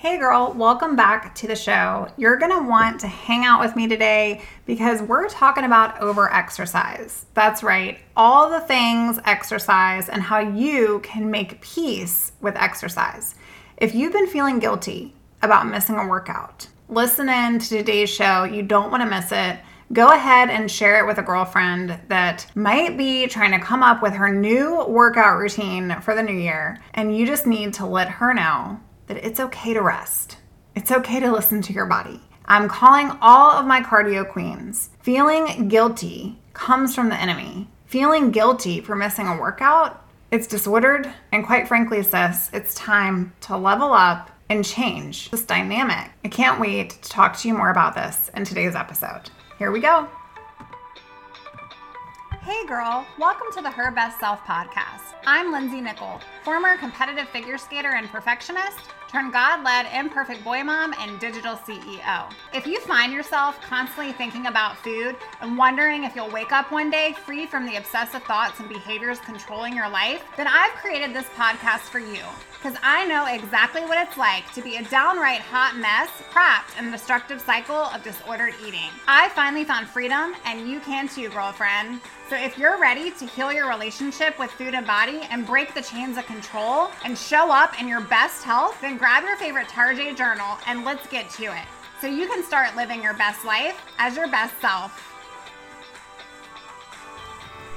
Hey girl, welcome back to the show. You're gonna want to hang out with me today because we're talking about over exercise. That's right, all the things exercise and how you can make peace with exercise. If you've been feeling guilty about missing a workout, listen in to today's show. You don't wanna miss it. Go ahead and share it with a girlfriend that might be trying to come up with her new workout routine for the new year, and you just need to let her know that it's okay to rest. It's okay to listen to your body. I'm calling all of my cardio queens. Feeling guilty comes from the enemy. Feeling guilty for missing a workout, it's disordered. And quite frankly, sis, it's time to level up and change this dynamic. I can't wait to talk to you more about this in today's episode. Here we go. Hey girl, welcome to the Her Best Self podcast. I'm Lindsey Nichol, former competitive figure skater and perfectionist turn God led imperfect boy mom and digital CEO. If you find yourself constantly thinking about food and wondering if you'll wake up one day free from the obsessive thoughts and behaviors controlling your life, then I've created this podcast for you because I know exactly what it's like to be a downright hot mess trapped in a destructive cycle of disordered eating. I finally found freedom, and you can too, girlfriend. So if you're ready to heal your relationship with food and body and break the chains of control and show up in your best health, then grab your favorite Tarjay journal and let's get to it. So you can start living your best life as your best self.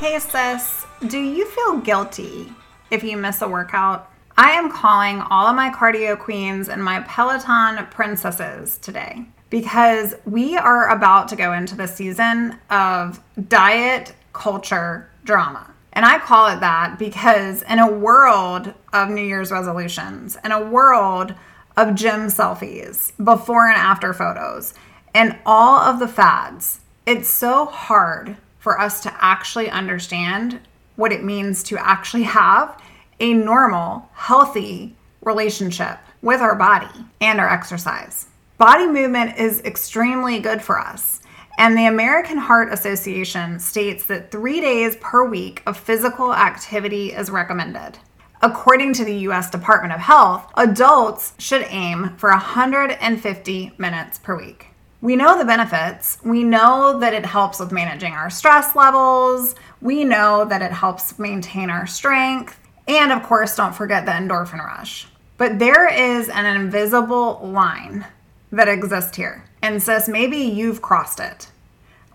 Hey sis, do you feel guilty if you miss a workout? I am calling all of my cardio queens and my Peloton princesses today because we are about to go into the season of diet culture drama. And I call it that because in a world of New Year's resolutions, in a world of gym selfies, before and after photos, and all of the fads, it's so hard for us to actually understand what it means to actually have a normal, healthy relationship with our body and our exercise. Body movement is extremely good for us. And the American Heart Association states that three days per week of physical activity is recommended. According to the US Department of Health, adults should aim for 150 minutes per week. We know the benefits. We know that it helps with managing our stress levels. We know that it helps maintain our strength. And of course, don't forget the endorphin rush. But there is an invisible line that exists here. And sis, maybe you've crossed it.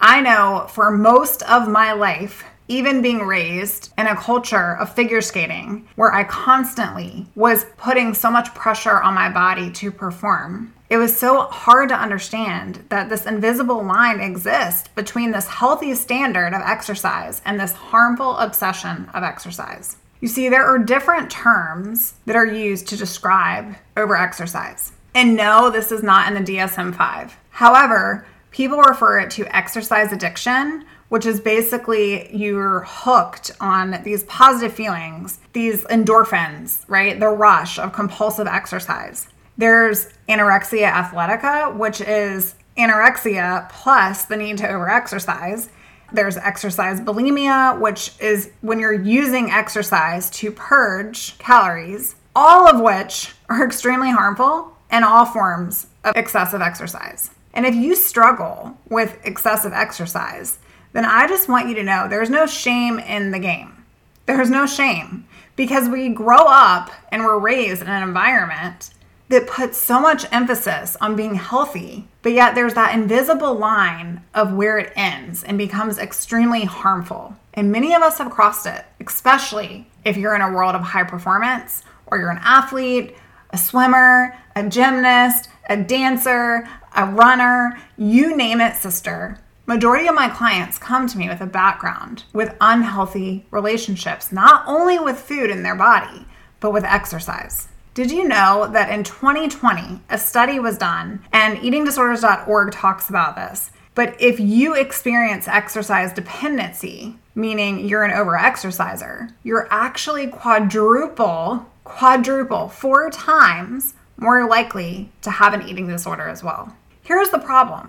I know for most of my life, even being raised in a culture of figure skating where I constantly was putting so much pressure on my body to perform, it was so hard to understand that this invisible line exists between this healthy standard of exercise and this harmful obsession of exercise. You see, there are different terms that are used to describe overexercise. And no, this is not in the DSM 5. However, people refer it to exercise addiction, which is basically you're hooked on these positive feelings, these endorphins, right? The rush of compulsive exercise. There's anorexia athletica, which is anorexia plus the need to overexercise. There's exercise bulimia, which is when you're using exercise to purge calories, all of which are extremely harmful and all forms of excessive exercise. And if you struggle with excessive exercise, then I just want you to know there's no shame in the game. There's no shame because we grow up and we're raised in an environment that puts so much emphasis on being healthy, but yet there's that invisible line of where it ends and becomes extremely harmful. And many of us have crossed it, especially if you're in a world of high performance or you're an athlete, a swimmer, a gymnast, a dancer, a runner, you name it, sister. Majority of my clients come to me with a background with unhealthy relationships, not only with food in their body, but with exercise. Did you know that in 2020, a study was done, and eatingdisorders.org talks about this? But if you experience exercise dependency, meaning you're an overexerciser, you're actually quadruple, quadruple, four times more likely to have an eating disorder as well. Here's the problem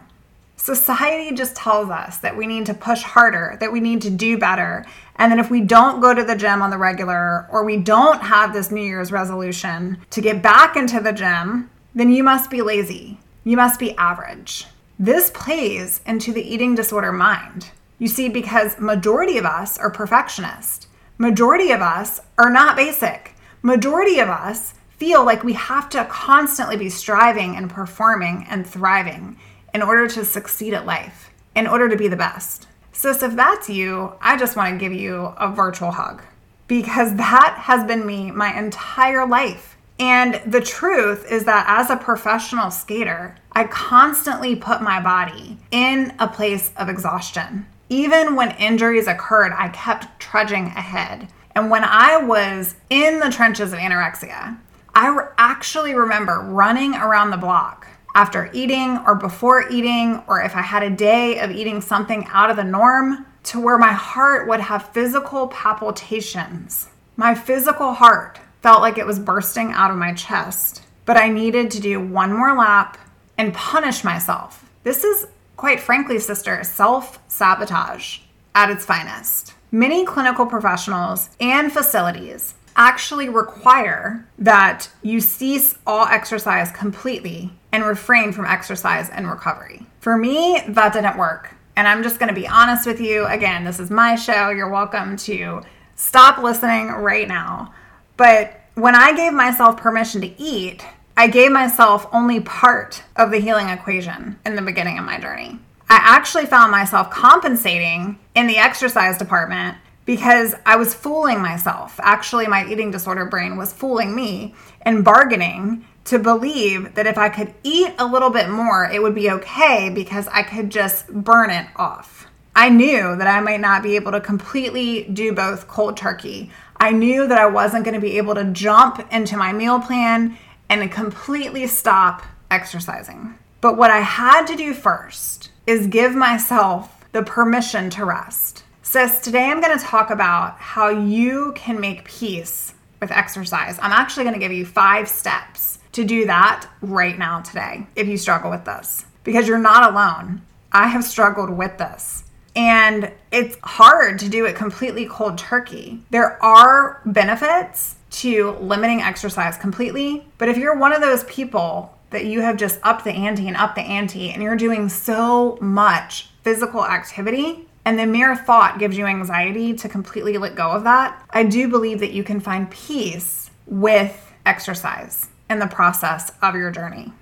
Society just tells us that we need to push harder, that we need to do better. And then if we don't go to the gym on the regular or we don't have this New Year's resolution to get back into the gym, then you must be lazy. You must be average. This plays into the eating disorder mind. You see, because majority of us are perfectionist. Majority of us are not basic. Majority of us feel like we have to constantly be striving and performing and thriving in order to succeed at life, in order to be the best. Sis, if that's you, I just want to give you a virtual hug because that has been me my entire life. And the truth is that as a professional skater, I constantly put my body in a place of exhaustion. Even when injuries occurred, I kept trudging ahead. And when I was in the trenches of anorexia, I actually remember running around the block after eating or before eating, or if I had a day of eating something out of the norm, to where my heart would have physical palpitations. My physical heart felt like it was bursting out of my chest, but I needed to do one more lap and punish myself. This is, quite frankly, sister, self sabotage at its finest. Many clinical professionals and facilities actually require that you cease all exercise completely and refrain from exercise and recovery. For me, that didn't work. And I'm just going to be honest with you. Again, this is my show. You're welcome to stop listening right now. But when I gave myself permission to eat, I gave myself only part of the healing equation in the beginning of my journey. I actually found myself compensating in the exercise department because I was fooling myself. Actually, my eating disorder brain was fooling me and bargaining to believe that if I could eat a little bit more, it would be okay because I could just burn it off. I knew that I might not be able to completely do both cold turkey. I knew that I wasn't going to be able to jump into my meal plan and completely stop exercising. But what I had to do first is give myself the permission to rest. Sis, today I'm going to talk about how you can make peace with exercise. I'm actually going to give you five steps to do that right now today if you struggle with this because you're not alone. I have struggled with this. And it's hard to do it completely cold turkey. There are benefits to limiting exercise completely, but if you're one of those people that you have just upped the ante and upped the ante and you're doing so much physical activity, and the mere thought gives you anxiety to completely let go of that, I do believe that you can find peace with exercise in the process of your journey.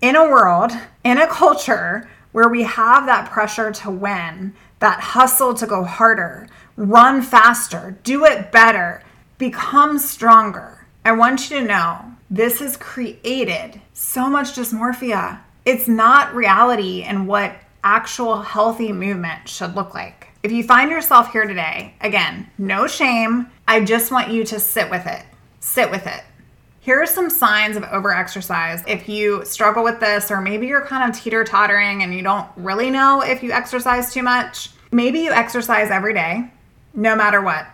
In a world, in a culture where we have that pressure to win, that hustle to go harder, run faster, do it better, become stronger, I want you to know this has created so much dysmorphia. It's not reality and what actual healthy movement should look like. If you find yourself here today, again, no shame. I just want you to sit with it. Sit with it. Here are some signs of overexercise. If you struggle with this, or maybe you're kind of teeter tottering and you don't really know if you exercise too much, maybe you exercise every day, no matter what.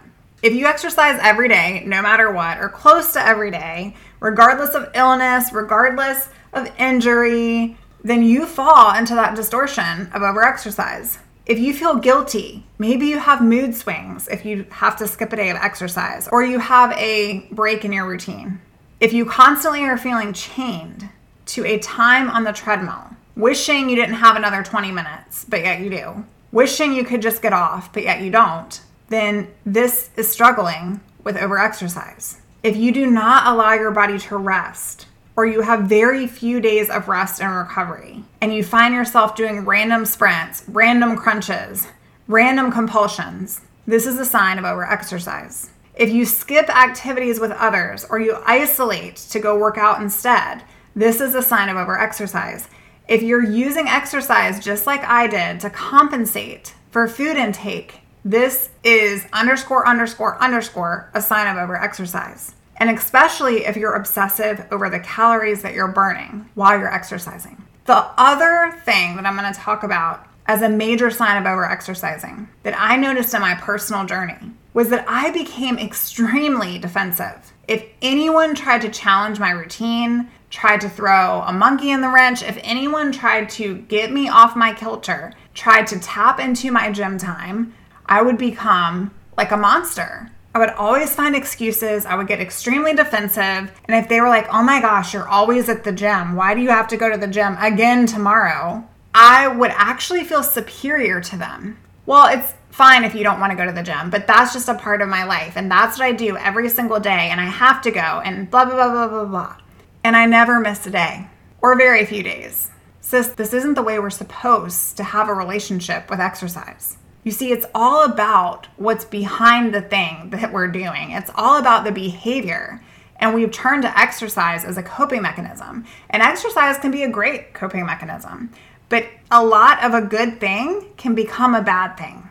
If you exercise every day, no matter what, or close to every day, regardless of illness, regardless of injury, then you fall into that distortion of overexercise. If you feel guilty, maybe you have mood swings if you have to skip a day of exercise, or you have a break in your routine. If you constantly are feeling chained to a time on the treadmill, wishing you didn't have another 20 minutes, but yet you do, wishing you could just get off, but yet you don't, then this is struggling with overexercise. If you do not allow your body to rest, or you have very few days of rest and recovery, and you find yourself doing random sprints, random crunches, random compulsions, this is a sign of overexercise. If you skip activities with others or you isolate to go work out instead, this is a sign of overexercise. If you're using exercise just like I did to compensate for food intake, this is underscore underscore underscore a sign of overexercise and especially if you're obsessive over the calories that you're burning while you're exercising. The other thing that I'm going to talk about as a major sign of overexercising that I noticed in my personal journey was that I became extremely defensive. If anyone tried to challenge my routine, tried to throw a monkey in the wrench, if anyone tried to get me off my kilter, tried to tap into my gym time, I would become like a monster. I would always find excuses. I would get extremely defensive. And if they were like, oh my gosh, you're always at the gym, why do you have to go to the gym again tomorrow? I would actually feel superior to them. Well, it's fine if you don't want to go to the gym, but that's just a part of my life. And that's what I do every single day. And I have to go and blah, blah, blah, blah, blah, blah. And I never miss a day or very few days. Sis, this isn't the way we're supposed to have a relationship with exercise. You see, it's all about what's behind the thing that we're doing. It's all about the behavior. And we've turned to exercise as a coping mechanism. And exercise can be a great coping mechanism, but a lot of a good thing can become a bad thing.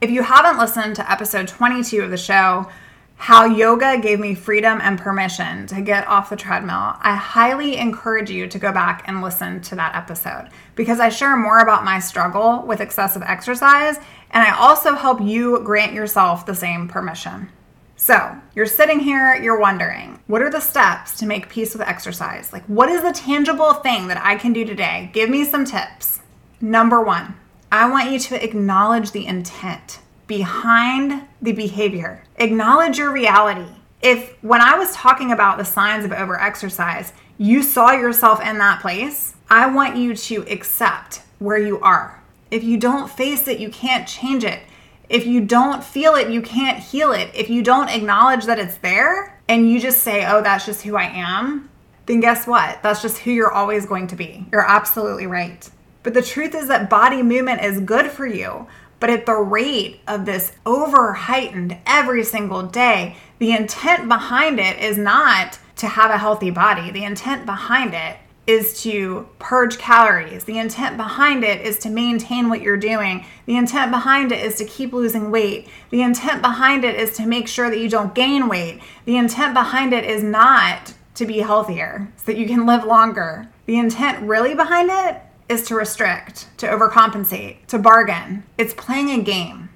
If you haven't listened to episode 22 of the show, how yoga gave me freedom and permission to get off the treadmill, I highly encourage you to go back and listen to that episode because I share more about my struggle with excessive exercise and I also help you grant yourself the same permission. So, you're sitting here, you're wondering, what are the steps to make peace with exercise? Like, what is the tangible thing that I can do today? Give me some tips. Number one, I want you to acknowledge the intent behind the behavior. Acknowledge your reality. If when I was talking about the signs of overexercise, you saw yourself in that place, I want you to accept where you are. If you don't face it, you can't change it. If you don't feel it, you can't heal it. If you don't acknowledge that it's there and you just say, oh, that's just who I am, then guess what? That's just who you're always going to be. You're absolutely right. But the truth is that body movement is good for you. But at the rate of this over heightened every single day, the intent behind it is not to have a healthy body. The intent behind it is to purge calories. The intent behind it is to maintain what you're doing. The intent behind it is to keep losing weight. The intent behind it is to make sure that you don't gain weight. The intent behind it is not to be healthier so that you can live longer. The intent really behind it is to restrict, to overcompensate, to bargain. It's playing a game.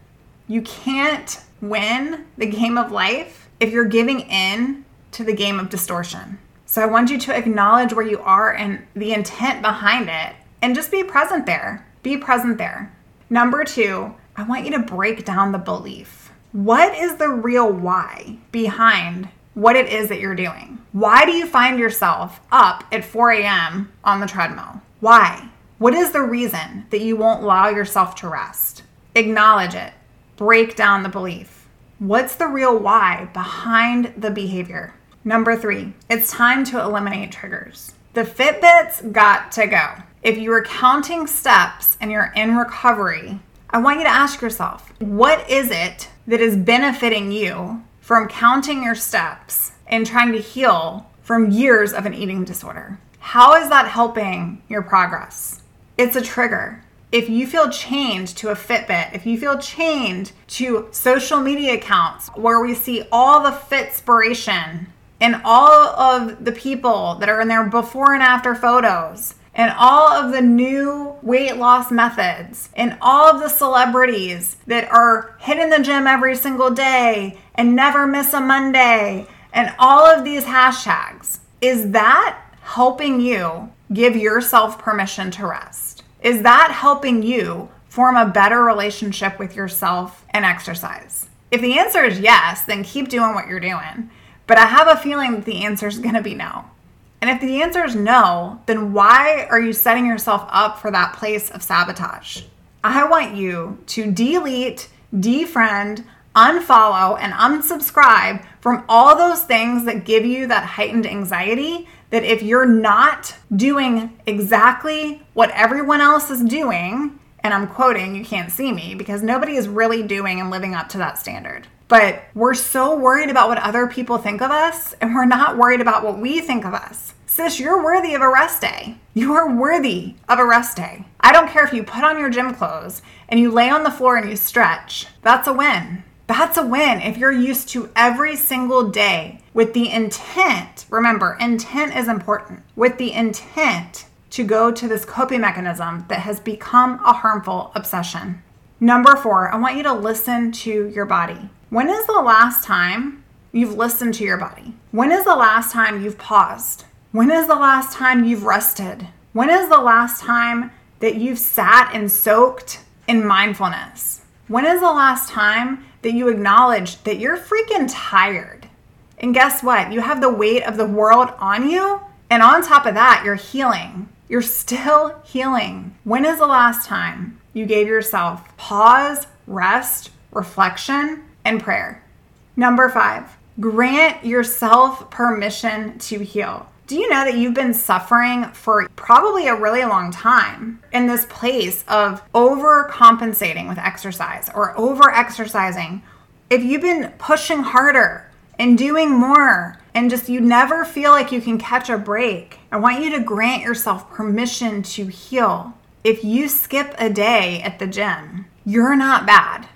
You can't win the game of life if you're giving in to the game of distortion. So I want you to acknowledge where you are and the intent behind it and just be present there. Be present there. Number two, I want you to break down the belief. What is the real why behind what it is that you're doing? Why do you find yourself up at 4 a.m. on the treadmill? Why? What is the reason that you won't allow yourself to rest? Acknowledge it. Break down the belief. What's the real why behind the behavior? Number three, it's time to eliminate triggers. The Fitbits got to go. If you are counting steps and you're in recovery, I want you to ask yourself what is it that is benefiting you from counting your steps and trying to heal from years of an eating disorder? How is that helping your progress? It's a trigger. If you feel chained to a Fitbit, if you feel chained to social media accounts where we see all the Fitspiration and all of the people that are in their before and after photos, and all of the new weight loss methods, and all of the celebrities that are hitting the gym every single day and never miss a Monday, and all of these hashtags, is that helping you give yourself permission to rest? Is that helping you form a better relationship with yourself and exercise? If the answer is yes, then keep doing what you're doing. But I have a feeling that the answer is going to be no. And if the answer is no, then why are you setting yourself up for that place of sabotage? I want you to delete, defriend, unfollow, and unsubscribe from all those things that give you that heightened anxiety that if you're not doing exactly what everyone else is doing, and I'm quoting, you can't see me because nobody is really doing and living up to that standard. But we're so worried about what other people think of us, and we're not worried about what we think of us. Sis, you're worthy of a rest day. You are worthy of a rest day. I don't care if you put on your gym clothes and you lay on the floor and you stretch. That's a win. That's a win if you're used to every single day with the intent. Remember, intent is important. With the intent to go to this coping mechanism that has become a harmful obsession. Number four, I want you to listen to your body. When is the last time you've listened to your body? When is the last time you've paused? When is the last time you've rested? When is the last time that you've sat and soaked in mindfulness? When is the last time that you acknowledged that you're freaking tired. And guess what? You have the weight of the world on you. And on top of that, you're healing. You're still healing. When is the last time you gave yourself pause, rest, reflection, and prayer? Number five, grant yourself permission to heal. Do you know that you've been suffering for probably a really long time in this place of overcompensating with exercise or over exercising? If you've been pushing harder and doing more and just you never feel like you can catch a break, I want you to grant yourself permission to heal. If you skip a day at the gym, you're not bad.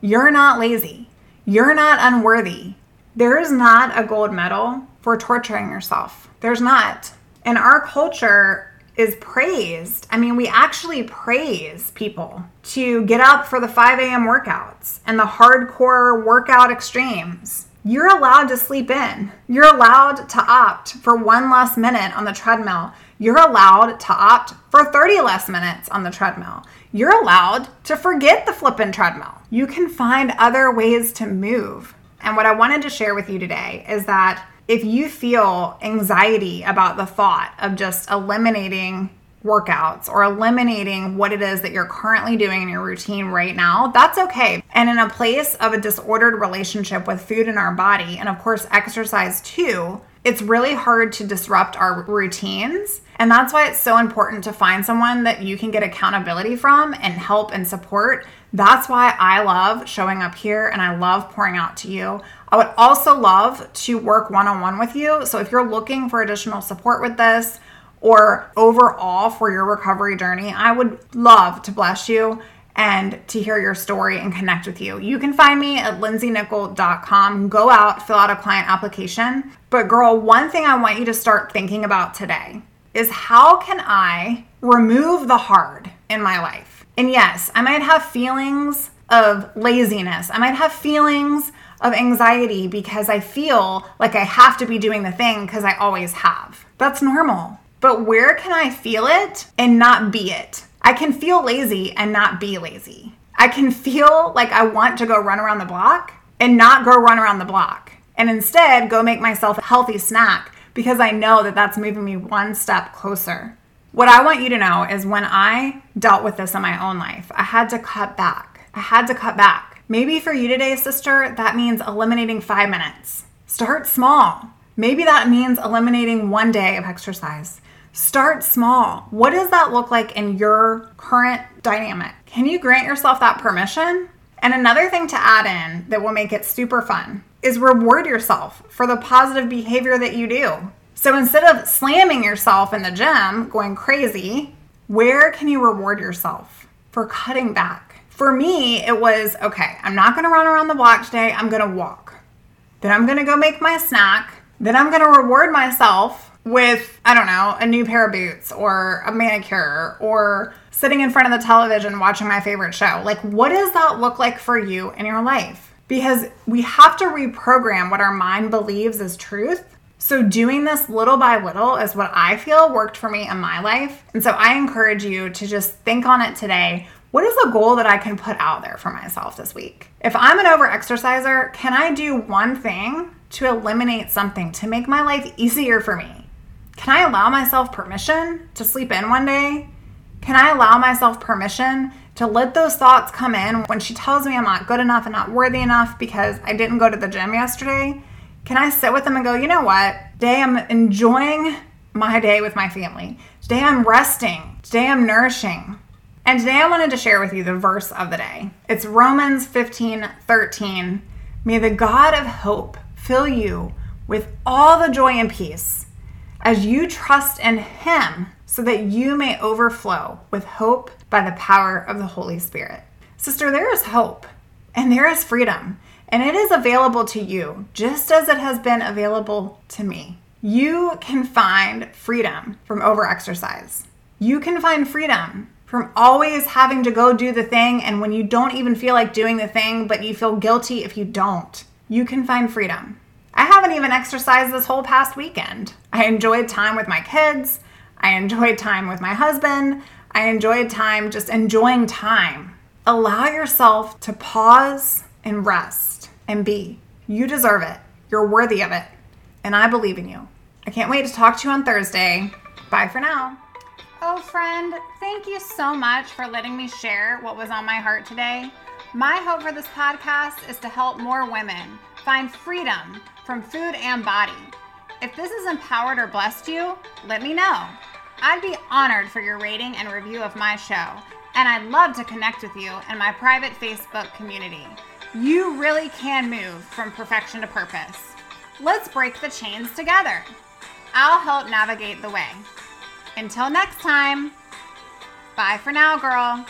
You're not lazy. You're not unworthy. There is not a gold medal for torturing yourself. There's not. And our culture is praised. I mean, we actually praise people to get up for the 5 a.m. workouts and the hardcore workout extremes. You're allowed to sleep in. You're allowed to opt for one less minute on the treadmill. You're allowed to opt for 30 less minutes on the treadmill. You're allowed to forget the flippin' treadmill. You can find other ways to move. And what I wanted to share with you today is that if you feel anxiety about the thought of just eliminating workouts or eliminating what it is that you're currently doing in your routine right now, that's okay. And in a place of a disordered relationship with food in our body, and of course, exercise too, it's really hard to disrupt our routines. And that's why it's so important to find someone that you can get accountability from and help and support. That's why I love showing up here and I love pouring out to you. I would also love to work one on one with you. So if you're looking for additional support with this or overall for your recovery journey, I would love to bless you and to hear your story and connect with you. You can find me at lindseynichol.com. Go out, fill out a client application. But, girl, one thing I want you to start thinking about today is how can I remove the hard in my life? And yes, I might have feelings of laziness, I might have feelings of anxiety because I feel like I have to be doing the thing because I always have. That's normal. But where can I feel it and not be it? I can feel lazy and not be lazy. I can feel like I want to go run around the block and not go run around the block and instead go make myself a healthy snack because I know that that's moving me one step closer. What I want you to know is when I dealt with this in my own life, I had to cut back. I had to cut back. Maybe for you today, sister, that means eliminating five minutes. Start small. Maybe that means eliminating one day of exercise. Start small. What does that look like in your current dynamic? Can you grant yourself that permission? And another thing to add in that will make it super fun is reward yourself for the positive behavior that you do. So instead of slamming yourself in the gym, going crazy, where can you reward yourself for cutting back? For me, it was okay, I'm not gonna run around the block today, I'm gonna walk. Then I'm gonna go make my snack. Then I'm gonna reward myself with, I don't know, a new pair of boots or a manicure or sitting in front of the television watching my favorite show. Like, what does that look like for you in your life? Because we have to reprogram what our mind believes is truth. So, doing this little by little is what I feel worked for me in my life. And so, I encourage you to just think on it today. What is a goal that I can put out there for myself this week? If I'm an over exerciser, can I do one thing to eliminate something to make my life easier for me? Can I allow myself permission to sleep in one day? Can I allow myself permission to let those thoughts come in when she tells me I'm not good enough and not worthy enough because I didn't go to the gym yesterday? Can I sit with them and go, you know what? Today I'm enjoying my day with my family. Today I'm resting. Today I'm nourishing. And today I wanted to share with you the verse of the day. It's Romans 15 13. May the God of hope fill you with all the joy and peace as you trust in Him so that you may overflow with hope by the power of the Holy Spirit. Sister, there is hope and there is freedom, and it is available to you just as it has been available to me. You can find freedom from overexercise. You can find freedom from always having to go do the thing, and when you don't even feel like doing the thing, but you feel guilty if you don't, you can find freedom. I haven't even exercised this whole past weekend. I enjoyed time with my kids. I enjoyed time with my husband. I enjoyed time just enjoying time. Allow yourself to pause and rest and be. You deserve it. You're worthy of it. And I believe in you. I can't wait to talk to you on Thursday. Bye for now. Oh, friend, thank you so much for letting me share what was on my heart today. My hope for this podcast is to help more women find freedom from food and body. If this has empowered or blessed you, let me know. I'd be honored for your rating and review of my show, and I'd love to connect with you in my private Facebook community. You really can move from perfection to purpose. Let's break the chains together. I'll help navigate the way. Until next time, bye for now, girl.